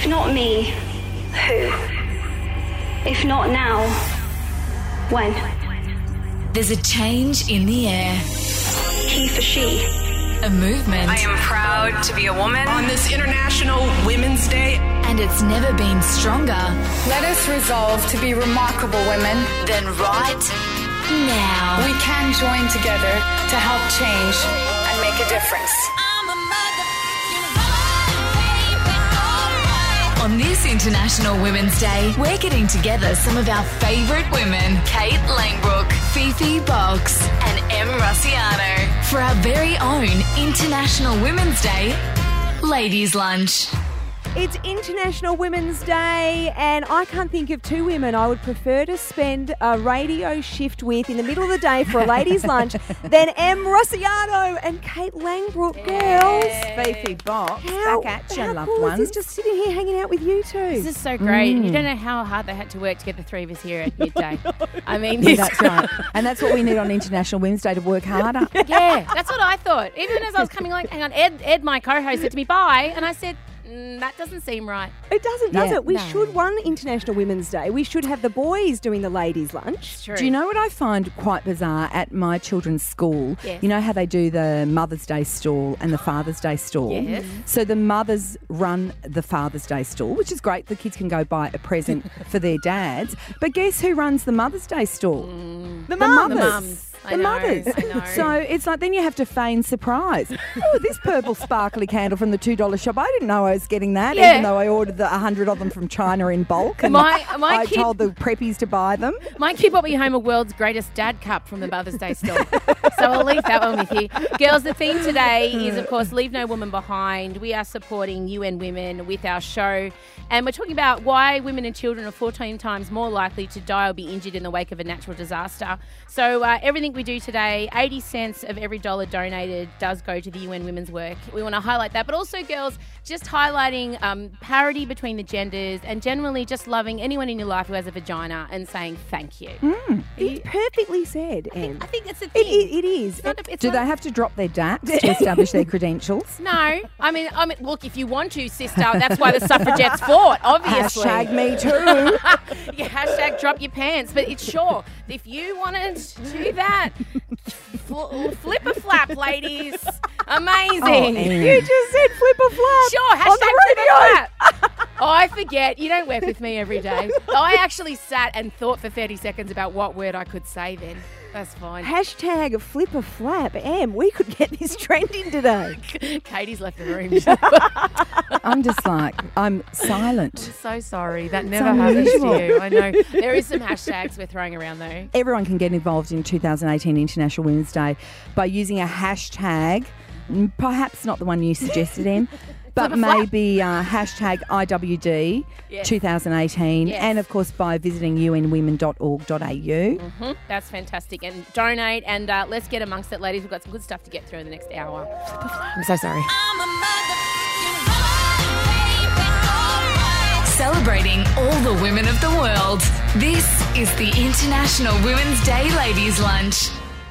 If not me, who? If not now, when? There's a change in the air, He for she. a movement, I am proud to be a woman on this International Women's Day. and it's never been stronger Let us resolve to be remarkable women. Then right now. We can join together to help change and make a difference. On this International Women's Day, we're getting together some of our favourite women Kate Langbroek, Fifi Box, and Em Rusciano for our very own International Women's Day Ladies' Lunch. It's International Women's Day, and I can't think of two women I would prefer to spend a radio shift with in the middle of the day for a ladies' lunch than Em Rusciano and Kate Langbroek. Girls, Fifi Box, how, back at you, loved cool ones. is just sitting here hanging out with you two? This is so great. You mm. don't know how hard they had to work to get the three of us here at midday. I mean, Yeah, that's right. And that's what we need on International Women's Day to work harder. yeah, that's what I thought. Even as I was coming along, hang on, Ed, Ed, my co-host, said to me, "Bye," and I said, mm, "That doesn't seem right." it doesn't, does Yeah, it? We no. should one International Women's Day. We should have the boys doing the ladies' lunch. True. Do you know what I find quite bizarre at my children's school? Yes. You know how they do the Mother's Day stall and the Father's Day stall? Yes. So the mothers run the Father's Day stall, which is great. The kids can go buy a present for their dads. But guess who runs the Mother's Day stall? The, The mums. mothers. mums. The know, mothers. So it's like then you have to feign surprise. oh, this purple sparkly candle from the two dollar shop. I didn't know I was getting that, Yeah. even though I ordered the hundred of them from China in bulk. And My- my I kid- told the preppies to buy them. My kid brought me home a world's greatest dad cup from the Mother's Day store. so I'll leave that one with you. Girls, the theme today is, of course, Leave No Woman Behind. We are supporting UN Women with our show. And we're talking about why women and children are 14 times more likely to die or be injured in the wake of a natural disaster. So uh, everything we do today, 80 cents of every dollar donated does go to the UN Women's work. We want to highlight that. But also, girls, just highlighting um, parity between the genders and generally just loving anyone in your life who has a vagina and saying thank you. It's perfectly said, Em. I think it's a thing. it, it is. It's a- Do they have to drop their DAPs to establish their credentials? No, I mean, I mean, look, if you want to, sister, that's why the suffragettes fought. Obviously, Hashtag me too. yeah, hashtag drop your pants. But it's sure if you wanted to do that, fl- flip a flap, ladies. Amazing. Oh, you just said flip a flap. Sure, hashtag flip a flap. Oh, I forget. You don't work with me every day. I actually sat and thought for 30 seconds about what word I could say then. That's fine. Hashtag flip a flap. Em, we could get this trending today. Katie's left the room. I'm just like, I'm silent. I'm so sorry. That never happens to you. I know. There is some hashtags we're throwing around though. Everyone can get involved in 2018 International Women's Day by using a hashtag, perhaps not the one you suggested, Em, but Flip a flap. maybe uh, hashtag IWD Yes. 2018, Yes. and of course by visiting unwomen.org.au. Mhm. That's fantastic. And donate and uh, let's get amongst it, ladies. We've got some good stuff to get through in the next hour. I'm so sorry. Celebrating all the women of the world. This is the International Women's Day Ladies' Lunch.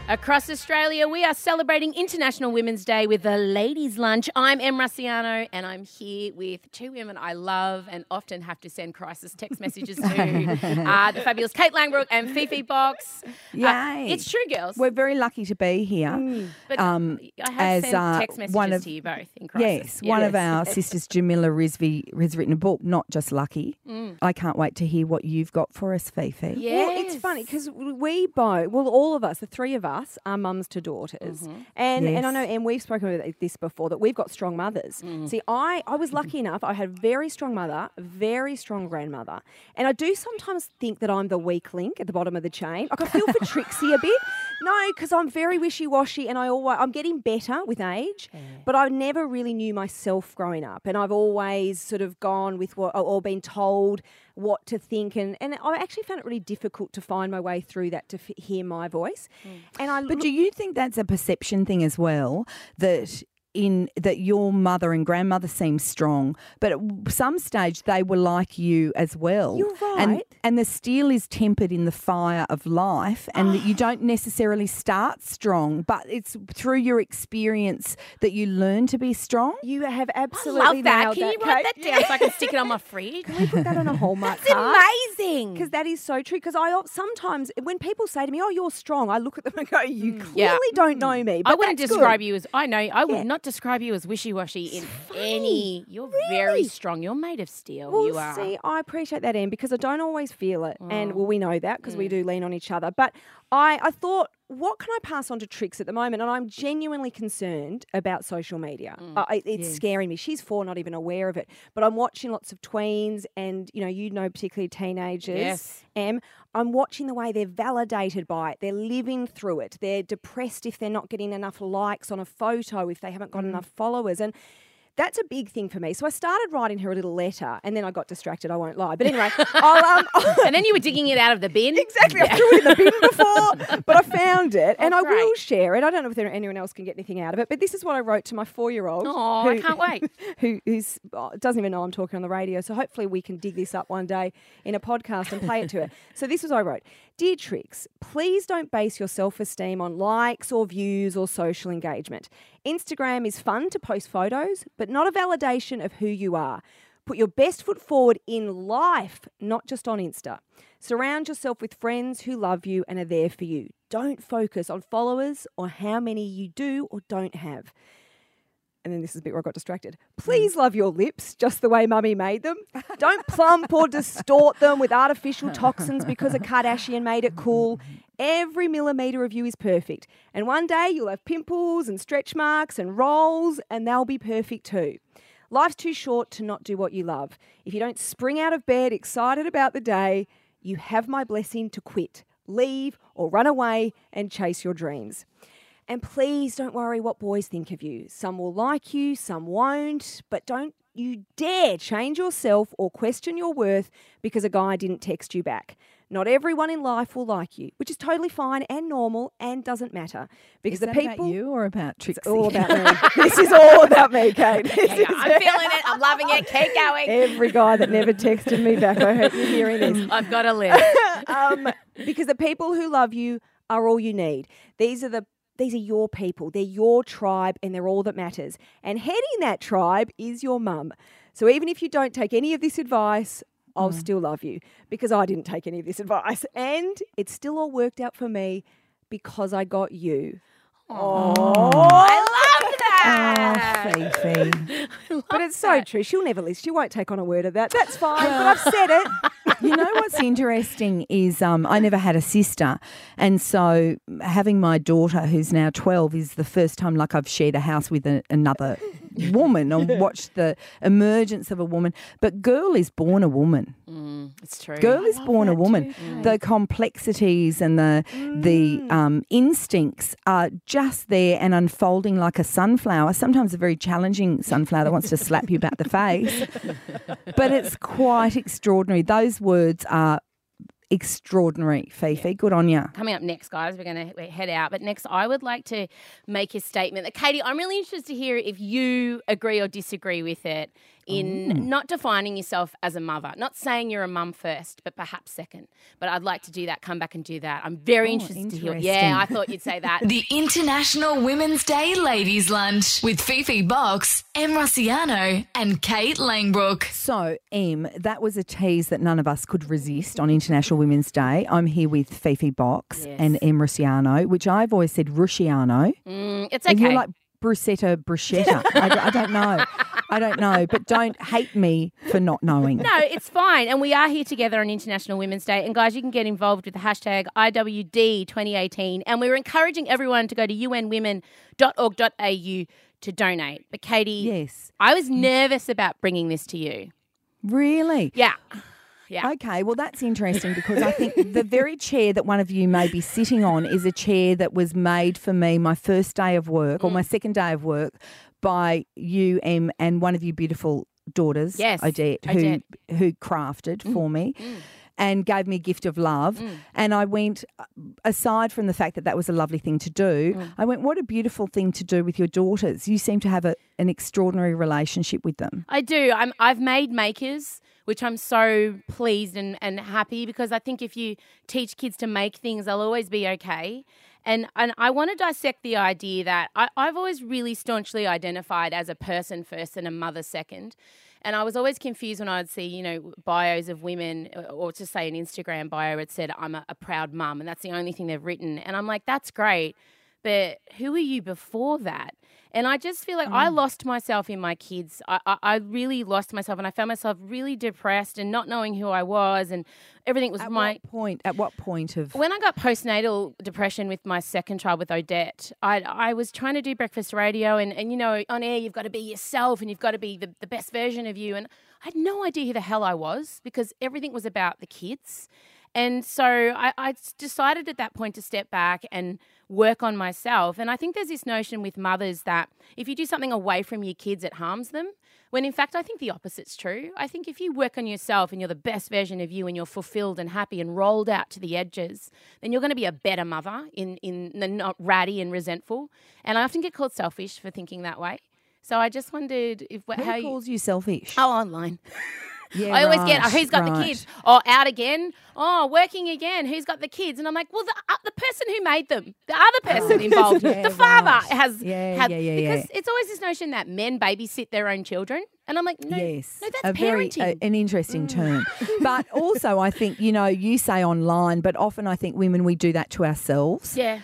Across Australia, we are celebrating International Women's Day with the Ladies' Lunch. I'm Em Rusciano, and I'm here with two women I love and often have to send crisis text messages to uh, the fabulous Kate Langbroek and Fifi Box. Uh, Yay. it's true, girls. We're very lucky to be here. but um, I have as, sent uh, text messages one of- to you both in crisis. Yes, one of our sisters, Jamila Rizvi, has written a book, Not Just Lucky. I can't wait to hear what you've got for us, Fifi. Well, it's funny because we both, well, all of us, the three of us, are mums to daughters, mm-hmm. and and I know, and we've spoken about this before that we've got strong mothers. Mm. See, I I was mm-hmm. lucky enough; I had a very strong mother, very strong grandmother, and I do sometimes think that I'm the weak link at the bottom of the chain. Like I feel for Trixie a bit. No, because I'm very wishy washy, and I always I'm getting better with age, but I never really knew myself growing up, and I've always sort of gone with what or been told what to think and, and I actually found it really difficult to find my way through that to f- hear my voice. Mm. And I But do you think that's a perception thing as well? That in that your mother and grandmother seem strong, but at some stage they were like you as well. You're And, right. and the steel is tempered in the fire of life, and that you don't necessarily start strong, but it's through your experience that you learn to be strong. You have I absolutely love that. nailed Can you that, write Kate. that down so I can stick it on my fridge? Can we Put that on a Hallmark It's card. amazing. Because that is so true. Because I sometimes when people say to me, "Oh, you're strong," I look at them and go, "You mm. clearly Yeah. don't know me." Mm. I wouldn't that's describe good. you as I know. I would Yeah. not describe you as wishy-washy in any. You're very strong. You're made of steel. Well, you are. see, I appreciate that, Em, because I don't always feel it, and Mm. well, we know that because we do lean on each other. But I, I thought, what can I pass on to Trix at the moment? And I'm genuinely concerned about social media. Mm. Uh, it- it's scaring me. She's four, not even aware of it. But I'm watching lots of tweens, and you know, you know, particularly teenagers. Yes. Em, I'm watching the way they're validated by it. They're living through it. They're depressed if they're not getting enough likes on a photo, if they haven't Mm. got enough followers, and that's a big thing for me. So I started writing her a little letter, and then I got distracted. I won't lie, but anyway, I'll, um, and then you were digging it out of the bin. exactly. I threw it in the bin before, but I found it, and I will Oh, share it. I don't know if there, anyone else can get anything out of it, but this is what I wrote to my four-year-old. Oh, I can't wait. Who who's oh, doesn't even know I'm talking on the radio. So hopefully we can dig this up one day in a podcast and play it to her. So this is what I wrote. Dear Trix, please don't base your self-esteem on likes or views or social engagement. Instagram is fun to post photos, but not a validation of who you are. Put your best foot forward in life, not just on Insta. Surround yourself with friends who love you and are there for you. Don't focus on followers or how many you do or don't have. And then this is a bit where I got distracted. Mm. Please love your lips just the way mummy made them. Don't plump or distort them with artificial toxins because a Kardashian made it cool. Every millimetre of you is perfect. And one day you'll have pimples and stretch marks and rolls, and they'll be perfect too. Life's too short to not do what you love. If you don't spring out of bed excited about the day, you have my blessing to quit, leave, or run away and chase your dreams. And please don't worry what boys think of you. Some will like you, some won't, but don't you dare change yourself or question your worth because a guy didn't text you back. Not everyone in life will like you, which is totally fine and normal and doesn't matter because the people about you or about Trixie? it's all about me. this is all about me, Kate. This Yeah, is I'm feeling it. I'm loving it. Keep going. Every guy that never texted me back, I hope you're hearing this. I've got a list. um, because the people who love you are all you need. These are the these are your people. They're your tribe, and they're all that matters. And heading that tribe is your mum. So even if you don't take any of this advice, I'll mm. still love you because I didn't take any of this advice, and it still all worked out for me because I got you. I love that. Oh, Fifi. But it's so true. She'll never listen. She won't take on a word of that. That's fine. but I've said it. you know what's interesting is um, I never had a sister, and so having my daughter, who's now twelve, is the first time like I've shared a house with a, another woman or watch the emergence of a woman. But girl is born a woman. Mm, it's true. Girl is born a woman. The mm. complexities and the the mm. um, instincts are just there and unfolding like a sunflower. Sometimes a very challenging sunflower that wants to slap you about the face, but it's quite extraordinary. Those words are extraordinary, Fifi. Good on you. Coming up next, guys, we're going to head out. But next, I would like to make a statement that, Katie, I'm really interested to hear if you agree or disagree with it in not defining yourself as a mother, not saying you're a mum first, but perhaps second. But I'd like to do that, come back and do that. I'm very Oh, interested to hear. Yeah, I thought you'd say that. The International Women's Day Ladies Lunch with Fifi Box, Em Rossiano, and Kate Langbroek. So, Em, that was a tease that none of us could resist on International Women's Day. I'm here with Fifi Box Yes. and Em Rusciano, which I've always said Rusciano. Mm, it's And okay. you're like bruschetta, bruschetta. I don't know. I don't know. But don't hate me for not knowing. No, it's fine. And we are here together on International Women's Day. And guys, you can get involved with the hashtag IWD 2018. And we're encouraging everyone to go to unwomen.org.au to donate. But Katie, Yes. I was nervous about bringing this to you. Really? Yeah. Yeah. Okay, well, that's interesting because I think the very chair that one of you may be sitting on is a chair that was made for me my first day of work Mm. or my second day of work by you, Em, and one of your beautiful daughters, Yes, Odette, who, Odette. Mm. who crafted for me. and gave me a gift of love. Mm. And I went, aside from the fact that that was a lovely thing to do, Mm. I went, what a beautiful thing to do with your daughters. You seem to have a, an extraordinary relationship with them. I do. I'm, I've made makers, which I'm so pleased and, and happy because I think if you teach kids to make things, they'll always be okay. And, and I want to dissect the idea that I, I've always really staunchly identified as a person first and a mother second. And I was always confused when I would see, you know, bios of women, uh, or to say an Instagram bio, it said, I'm a, a proud mum, and that's the only thing they've written. And I'm like, that's great, but who were you before that? And I just feel like Mm. I lost myself in my kids. I, I, I really lost myself, and I found myself really depressed and not knowing who I was, and everything was At my. what point? At what point of? When I got postnatal depression with my second child with Odette, I, I was trying to do breakfast radio, and, and you know, on air, you've got to be yourself and you've got to be the, the best version of you. And I had no idea who the hell I was because everything was about the kids. And so I, I decided at that point to step back and work on myself. And I think there's this notion with mothers that if you do something away from your kids, it harms them. When in fact, I think the opposite's true. I think if you work on yourself and you're the best version of you and you're fulfilled and happy and rolled out to the edges, then you're going to be a better mother in, in the not ratty and resentful. And I often get called selfish for thinking that way. So I just wondered if Who how you. calls you selfish? Oh, online. yeah, I always get, oh, who's got the kids? Oh, out again? Oh, working again? Who's got the kids? And I'm like, well, the, uh, the person who made them, the other person involved, Yeah, the father right. has Yeah, had, yeah, yeah, because it's always this notion that men babysit their own children. And I'm like, no, yes, no, that's a parenting. Mm. uh, an interesting term. But also, I think you know, you say online, but often I think women we do that to ourselves. yeah.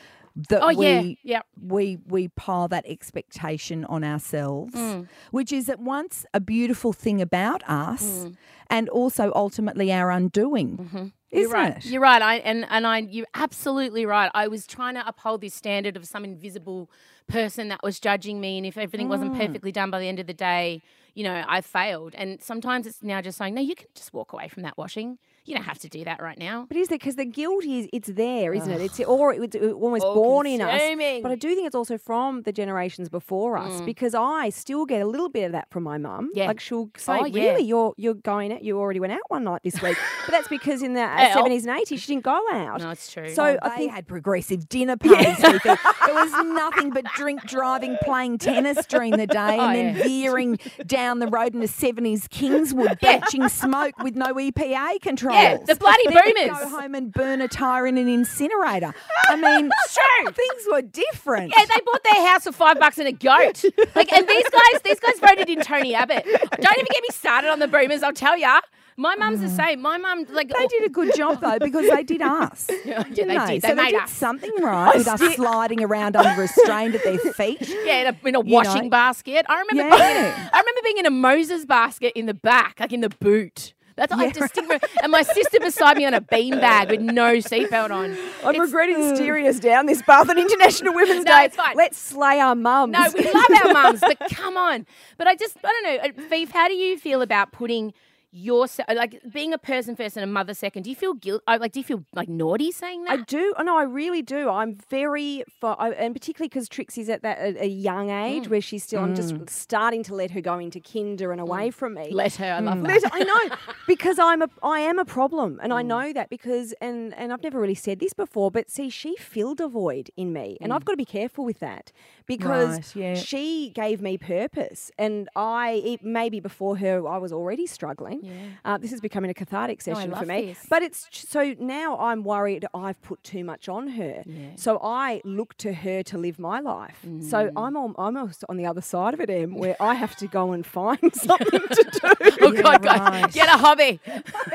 That Oh, we, yeah, yeah. we we pile that expectation on ourselves, Mm. which is at once a beautiful thing about us, Mm. and also ultimately our undoing, isn't You're right. it? You're right. I and and I you're absolutely right. I was trying to uphold this standard of some invisible person that was judging me and if everything wasn't Mm. perfectly done by the end of the day, you know, I failed. And sometimes it's now just saying, No, you can just walk away from that washing. You don't have to do that right now. But is it because the guilt is it's there, isn't it? It's or it's almost All born in us. But I do think it's also from the generations before us mm. because I still get a little bit of that from my mum. Yeah. Like she'll oh, say, Oh, yeah. "Really, you're you're going out? You already went out one night this week." but that's because in the uh, seventies and eighties she didn't go out. No, it's true. So Oh, I they think had progressive dinner parties. Fifi. It was nothing but drink, driving, playing tennis during the day, Oh, and then yeah. veering down the road in a seventies Kingswood, batching smoke with no EPA controls. Yeah, the bloody boomers. Go home and burn a tire in an incinerator. I mean, things were different. Yeah, they bought their house for five bucks and a goat. Like, and these guys, these guys voted in Tony Abbott. Don't even get me started on the boomers. I'll tell ya. My mum's the mm. same. My mum, like, They did a good job though because they did us. Yeah, didn't they did. They So they made did us. something right with us sliding around unrestrained at their feet. Yeah, in a, in a washing know. basket. I remember being in. I remember being in a Moses basket in the back, like in the boot. That's I distinctly and my sister beside me on a beanbag with no seatbelt on. I'm It's- regretting steering us down this path on International Women's No, Day. it's fine. Let's slay our mums. No, we love our mums, but come on. But I just, I don't know, uh, Fief, how do you feel about putting yourself, like being a person first and a mother second? Do you feel guilt? Like, do you feel like naughty saying that? I do. Oh, no, I really do. I'm very, for, I, and particularly because Trixie's at that a, a young age mm. where she's still. I'm just mm. starting to let her go into kinder and away mm. from me. Let her. I love that. Let- I know because I'm a I am a problem, and I know that because and and I've never really said this before, but see, she filled a void in me, and I've got to be careful with that because Right, yeah. she gave me purpose, and I it, maybe before her I was already struggling. Uh, this is becoming a cathartic I session for me, this. but it's so now I'm worried I've put too much on her, so I look to her to live my life. So I'm on, I'm almost on the other side of it, Em, where I have to go and find something to do. Oh, God, God. right. Get a hobby.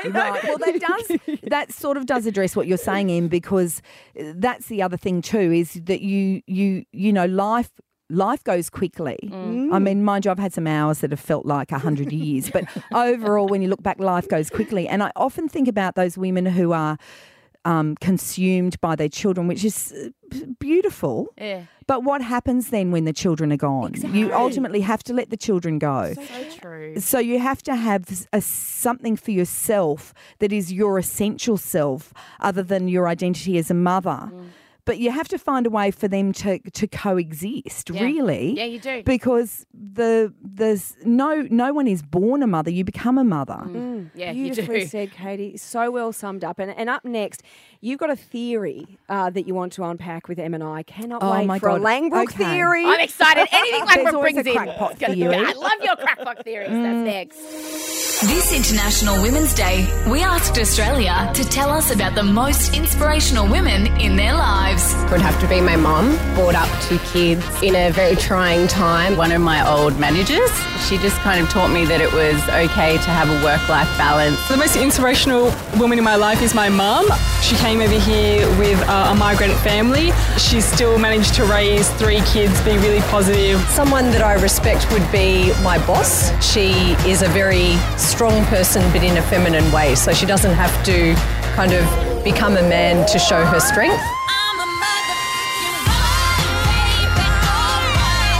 Right. Well, that does that sort of does address what you're saying, Em, because uh, that's the other thing too is that you you you know life. Life goes quickly. I mean, mind you, I've had some hours that have felt like a hundred years, but overall, when you look back, life goes quickly. And I often think about those women who are um, consumed by their children, which is uh, beautiful. Yeah. But what happens then when the children are gone? Exactly. You ultimately have to let the children go. So true. So you have to have a, something for yourself that is your essential self, other than your identity as a mother. But you have to find a way for them to to coexist. Yeah. Really, Yeah, you do. because the there's no no one is born a mother. You become a mother. Mm. Mm. Yeah, you Beautifully do. said, Katie. So well summed up. And, and up next, you've got a theory uh, that you want to unpack with Em and I. Cannot Oh wait my for God. a Langbroek Okay. theory. I'm excited. Anything There's Langbroek brings a in. crackpot it's theory. I love your crackpot theories. That's next. This International Women's Day, we asked Australia to tell us about the most inspirational women in their lives. It would have to be my mum. Brought up two kids in a very trying time. One of my old managers, she just kind of taught me that it was okay to have a work life balance. The most inspirational woman in my life is my mum. She came over here with uh, a migrant family. She still managed to raise three kids, be really positive. Someone that I respect would be my boss. She is a very strong person, but in a feminine way. So she doesn't have to kind of become a man to show her strength.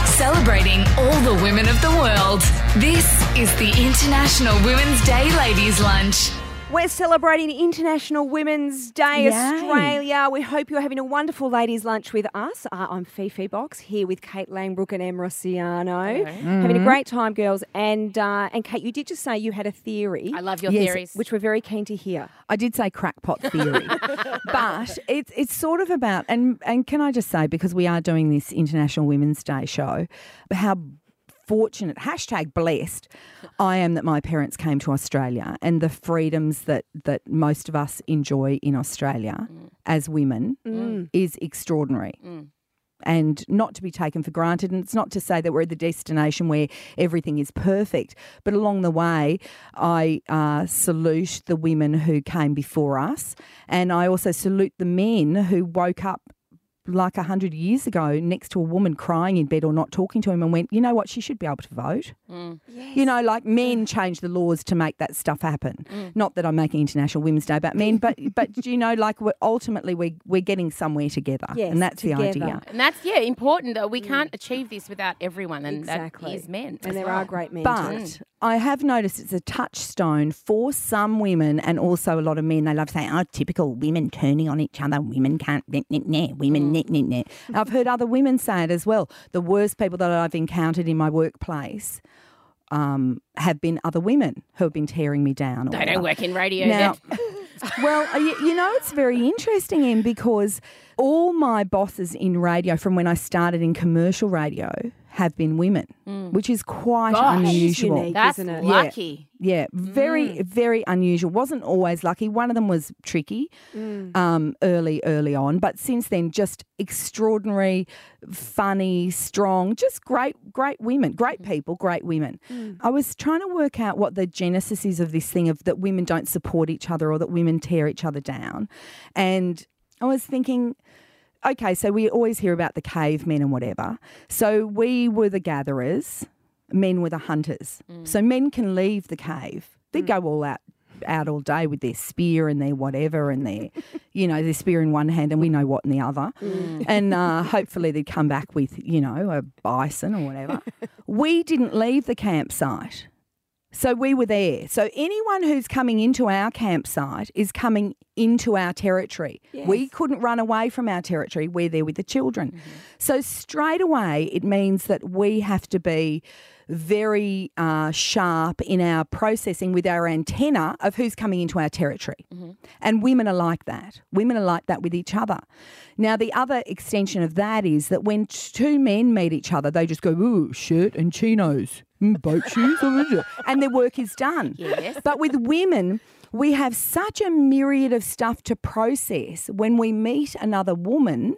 Celebrating all the women of the world. This is the International Women's Day Ladies Lunch. We're celebrating International Women's Day, Yay. Australia. We hope you're having a wonderful ladies' lunch with us. Uh, I'm Fifi Box here with Kate Langbroek and Em Rusciano. Having a great time, girls. And uh, and Kate, you did just say you had a theory, I love your Yes, theories. which we're very keen to hear. I did say crackpot theory, but it's it's sort of about and and can I just say because we are doing this International Women's Day show, how fortunate hashtag blessed I am that my parents came to Australia and the freedoms that that most of us enjoy in Australia mm. as women mm. is extraordinary. Mm. And not to be taken for granted. And it's not to say that we're at the destination where everything is perfect, but along the way, I uh, salute the women who came before us. And I also salute the men who woke up like a hundred years ago next to a woman crying in bed or not talking to him and went, you know what, she should be able to vote. Mm. You know, like men change the laws to make that stuff happen. Mm. Not that I'm making International Women's Day about men, but but do you know, like we're, ultimately we're we're getting somewhere together, Yes, and that's the idea. And that's yeah important. Though we mm. can't achieve this without everyone, and exactly. that is men. And there well. are great men. too. But I have noticed it's a touchstone for some women and also a lot of men. They love saying, oh, typical women turning on each other. Women can't, nah, nah, nah. women, nah, nah, nah. I've heard other women say it as well. The worst people that I've encountered in my workplace um, have been other women who have been tearing me down. They don't work in radio. Now, well, you, you know, it's very interesting, Em, because all my bosses in radio from when I started in commercial radio have been women, mm. which is quite Gosh. unusual. unique. That's isn't it? lucky. Yeah, mm. very, very unusual. Wasn't always lucky. One of them was tricky mm. um, early, early on, but since then, just extraordinary, funny, strong, just great, great women, great people, great women. I was trying to work out what the genesis is of this thing of that women don't support each other or that women tear each other down, and I was thinking. Okay, so we always hear about the cavemen and whatever. So we were the gatherers, men were the hunters. Mm. So men can leave the cave. They mm. go all out out all day with their spear and their whatever and their you know, their spear in one hand and we know what in the other. Mm. And uh, hopefully they'd come back with, you know, a bison or whatever. we didn't leave the campsite. So we were there. So anyone who's coming into our campsite is coming into our territory. We couldn't run away from our territory. We're there with the children. Mm-hmm. So straight away, it means that we have to be very uh, sharp in our processing with our antenna of who's coming into our territory. And women are like that. Women are like that with each other. Now, the other extension of that is that when t- two men meet each other, they just go, ooh, shirt and chinos, mm, boat shoes, and their work is done. Yes. But with women, we have such a myriad of stuff to process when we meet another woman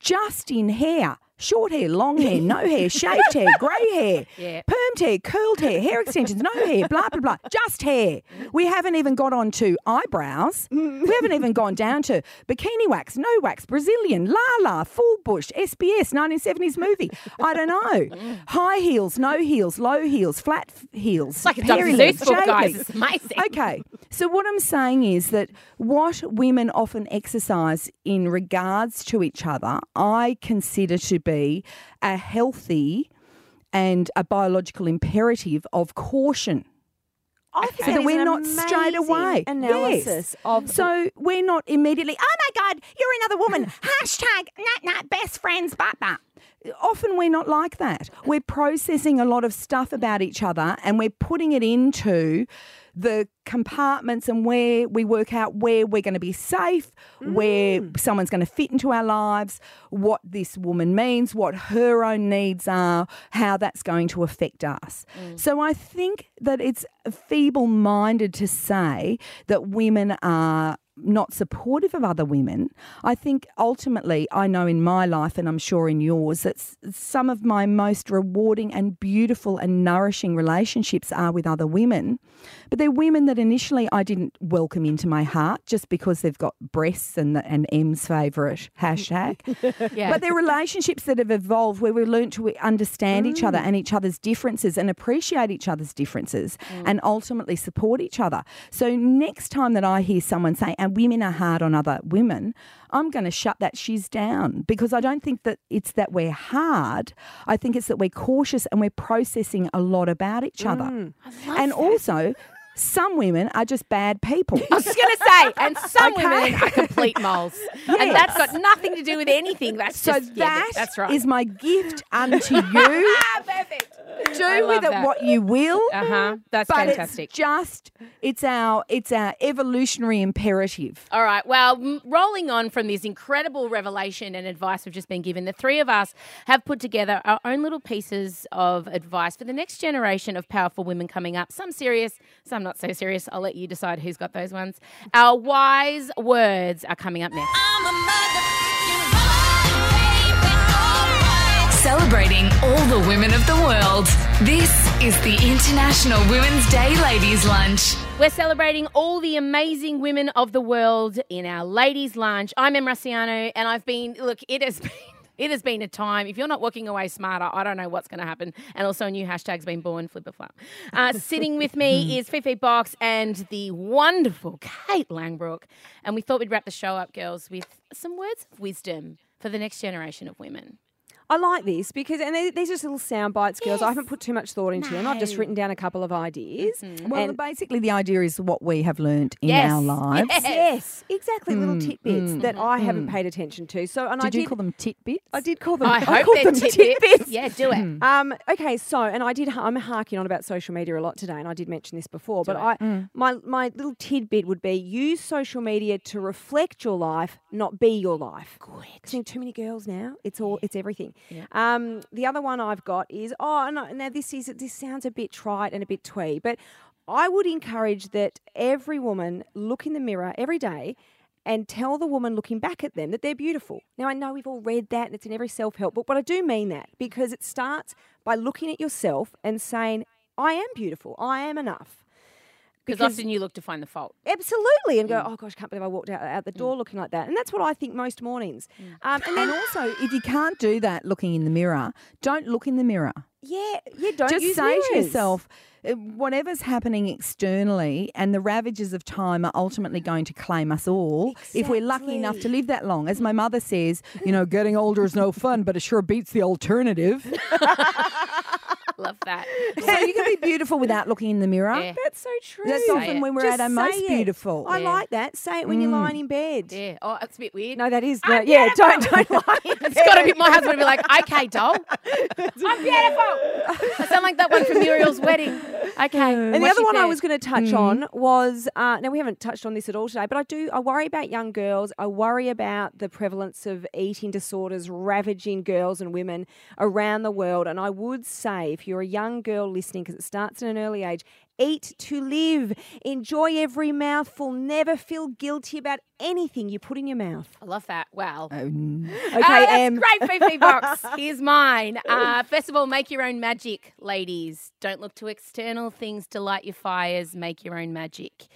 just in hair. Short hair, long hair, no hair, shaved hair, grey hair, Yeah. permed hair, curled hair, hair extensions, no hair, blah, blah, blah. Just hair. We haven't even got on to eyebrows. We haven't even gone down to bikini wax, no wax, Brazilian, la la, full bush, SBS, 1970s movie. I don't know. High heels, no heels, low heels, flat heels. It's like a Dr. Seuss book, guys. It's amazing. Okay. So what I'm saying is that what women often exercise in regards to each other, I consider to be a healthy and a biological imperative of caution. I think so that we're not straight away analysis Yes. of So we're not immediately. Oh my God, you're another woman. Hashtag nat nat best friends, but that. Often we're not like that. We're processing a lot of stuff about each other and we're putting it into the compartments and where we work out where we're going to be safe, where mm. someone's going to fit into our lives, what this woman means, what her own needs are, how that's going to affect us. Mm. So I think that it's feeble minded to say that women are not supportive of other women. I think ultimately, I know in my life, and I'm sure in yours, that some of my most rewarding and beautiful and nourishing relationships are with other women. But they're women that initially I didn't welcome into my heart just because they've got breasts and, the, and Em's favourite hashtag. Yeah. But they're relationships that have evolved where we've learned to understand each other and each other's differences and appreciate each other's differences and ultimately support each other. So next time that I hear someone say, and women are hard on other women, I'm going to shut that shiz down because I don't think that it's that we're hard. I think it's that we're cautious and we're processing a lot about each other. And also, some women are just bad people. I was going to say, and some Okay. women are complete moles, and that's got nothing to do with anything. That's So just yeah, that's right. is my gift unto you. perfect. Do with it that. what you will. Uh huh. That's but fantastic. it's just it's our it's our evolutionary imperative. All right. Well, m- rolling on from this incredible revelation and advice we've just been given, the three of us have put together our own little pieces of advice for the next generation of powerful women coming up. Some serious, some not so serious. I'll let you decide who's got those ones. Our wise words are coming up next. Celebrating all the women of the world. This is the International Women's Day Ladies Lunch. We're celebrating all the amazing women of the world in our ladies' lunch. I'm Em Rusciano, and I've been look. It has been. It has been a time. If you're not walking away smarter, I don't know what's going to happen. And also, a new hashtag's been born, flipper flap. Uh, sitting with me is Fifi Box and the wonderful Kate Langbroek. And we thought we'd wrap the show up, girls, with some words of wisdom for the next generation of women. I like this because, and they- these are just little sound bites, girls. I haven't put too much thought into them. I've just written down a couple of ideas. Mm-hmm. Well, And- basically, the idea is what we have learnt in Yes. our lives. Yes. Yes, exactly. Little mm, tidbits mm, that I haven't mm. paid attention to. So, and I Did you call them tidbits? I did call them. I hope called they're them tidbits. Yeah, do it. Um, okay, so and I did. I'm harking on about social media a lot today, and I did mention this before. But I, my my little tidbit would be use social media to reflect your life, not be your life. Good. Seeing too many girls now. It's all. It's everything. Um, the other one I've got is oh no. Now this is this sounds a bit trite and a bit twee, but I would encourage that every woman look in the mirror every day and tell the woman looking back at them that they're beautiful. Now, I know we've all read that and it's in every self help book, but I do mean that because it starts by looking at yourself and saying, I am beautiful, I am enough. Because often you look to find the fault. Absolutely, and go, oh gosh, I can't believe I walked out, out the door looking like that. And that's what I think most mornings. Um, and then also, if you can't do that looking in the mirror, don't look in the mirror. yeah, yeah, don't Just use say to yourself, uh, whatever's happening externally and the ravages of time are ultimately going to claim us all if we're lucky enough to live that long. As my mother says, you know, getting older is no fun, but it sure beats the alternative. Love that. so you can be beautiful without looking in the mirror. Yeah. That's so true. That's Say often it. when we're Just at our say most it. beautiful. I Yeah. like that. Say it when you're lying in bed. Yeah. Oh, it's a bit weird. No, that is. No, yeah, don't don't lie. in It's got to be my husband would be like, okay, doll, I'm beautiful. I sound like that one from Muriel's wedding. Okay. And the other one I was going to touch on was uh, now we haven't touched on this at all today, but I do I worry about young girls. I worry about the prevalence of eating disorders ravaging girls and women around the world. And I would say, if you're a young girl listening, because it starts at an early age, eat to live, enjoy every mouthful, never feel guilty about anything you put in your mouth. I love that. Wow. N- Okay, Ah, that's Em. great, Fifi Box. Here's mine. Uh, first of all, make your own magic, ladies. Don't look to external things to light your fires. Make your own magic.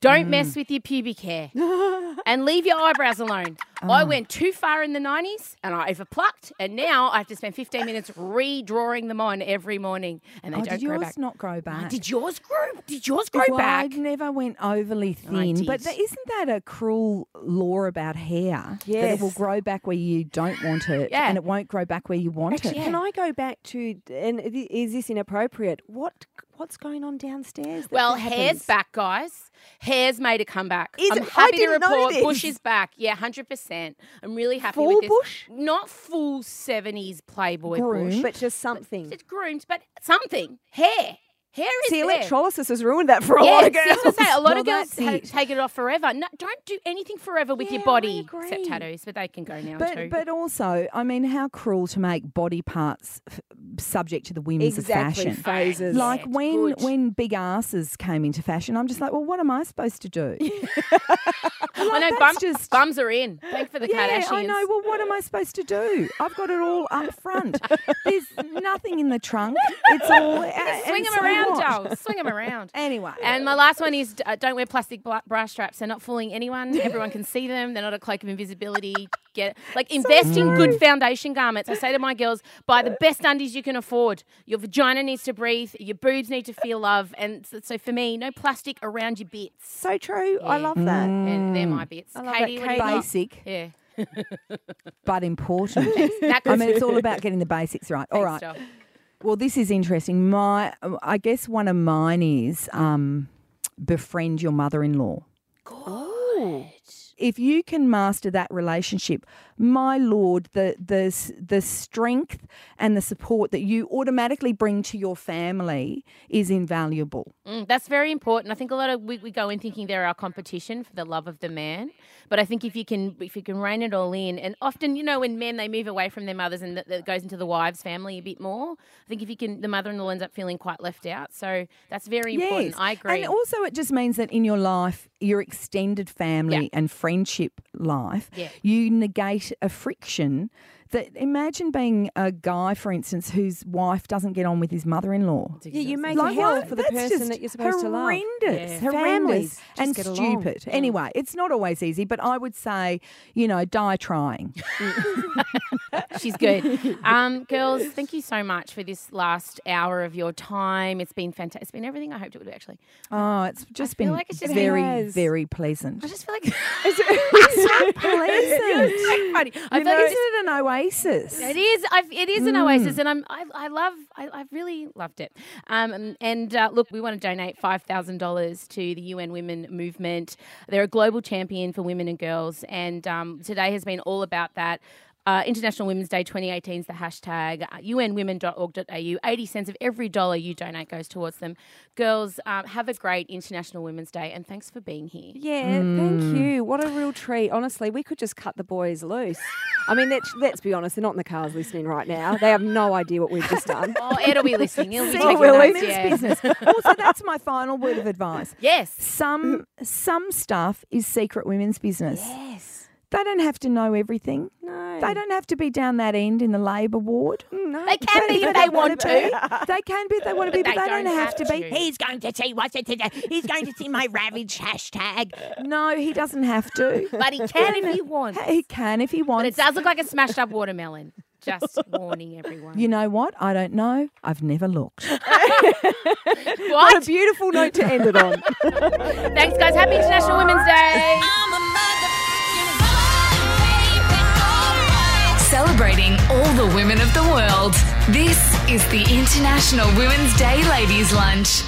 Don't mm. mess with your pubic hair and leave your eyebrows alone. I oh. went too far in the 90s and I overplucked, and now I have to spend 15 minutes redrawing them on every morning, and they oh, don't did grow yours back. not grow oh, back? Did yours grow? Did yours grow well, I never went overly thin, but th- isn't that a cruel law about hair? Yes. that it will grow back where you don't want it, Yeah. and it won't grow back where you want Actually, it. can I go back to and is this inappropriate? What what's going on downstairs? Well, hair's back, guys. Hair's made a comeback. Is I'm it? Happy to report. Bush is back. Yeah, hundred percent. I'm really happy Full with this. Bush? Not full seventies Playboy Bush, but just something. It's groomed, but something. Hair. Hair is See, there. electrolysis has ruined that for a yeah, lot of see, I was say, a lot Well, of girls that's ha- it. take it off forever. No, don't do anything forever with your Yeah, I body, except tattoos, but they can go now But too. but also, I mean, how cruel to make body parts f- subject to the whims exactly of fashion. phases. Like when good. when big asses came into fashion, I'm just like, well, what am I supposed to do? I know bum, just- bums are in. Thank for the yeah, Kardashians. I know. Well, what am I supposed to do? I've got it all up front. There's nothing in the trunk. It's all uh, Swing them so around, dolls. Swing them around. Anyway, And my last one is uh, don't wear plastic bra, bra straps. They're not fooling anyone. Everyone can see them. They're not a cloak of invisibility. Get like invest in good foundation garments. I say to my girls, buy the best undies you can afford. Your vagina needs to breathe. Your boobs need to feel love. And so, so for me, no plastic around your bits. so true. I love that. And they're my bits. I love Katie, what do basic Yeah. but important. I mean, it's all about getting the basics right. All right. Thanks. Well, this is interesting. My, I guess one of mine is um, befriend your mother-in-law. If you can master that relationship, my lord, the the the strength and the support that you automatically bring to your family is invaluable. Mm, that's very important. I think a lot of we, we go in thinking they're our competition for the love of the man, but I think if you can if you can rein it all in, and often you know when men they move away from their mothers and that, goes into the wives' family a bit more. I think if you can, the mother-in-law ends up feeling quite left out. So that's very important. I agree. And also, it just means that in your life, your extended family Yeah. and friendship life, Yeah. you negate a friction. That imagine being a guy, for instance, whose wife doesn't get on with his mother-in-law. Yeah, you make Like, a hell for the person that you're supposed to love. horrendous, Yeah. horrendous, Families and stupid. Anyway, it's not always easy, but I would say, you know, die trying. She's good. Um, girls, thank you so much for this last hour of your time. It's been fantastic. It's been everything I hoped it would be, actually. Oh, it's just been like it's just- very, has. very pleasant. I just feel like it's so pleasant. so funny. I feel know, like it's isn't it an oasis? It is. I've, it is an Mm. oasis, and I'm. I, I love. I, I've really loved it. Um, and uh, look, we want to donate five thousand dollars to the UN Women Movement. They're a global champion for women and girls, and um, today has been all about that. Uh, International Women's Day 2018 is the hashtag. Uh, unwomen.org.au. 80 cents of every dollar you donate goes towards them. Girls, um, have a great International Women's Day, and thanks for being here. Yeah, Mm. thank you. What a real treat. Honestly, we could just cut the boys loose. I mean, let's, let's be honest, they're not in the cars listening right now. They have no idea what we've just done. Oh, Ed will be listening. He'll be See, taking women's notes, yeah. business. Also, that's my final word of advice. Yes. Some some stuff is secret women's business. Yes. They don't have to know everything. No. They don't have to be down that end in the labour ward. Mm, no. They can be if they want to. They can be if they want to be, but, they they don't, don't have, have to be. He's going to see what's it today. He's going to see my ravage hashtag. No, he doesn't have to. But he can if he wants. He can if he wants. But it does look like a smashed up watermelon. Just warning everyone. You know what? I don't know. I've never looked. What a what? beautiful note to end it on. Thanks, guys. Happy International Women's Day. Celebrating all the women of the world. This is the International Women's Day Ladies Lunch.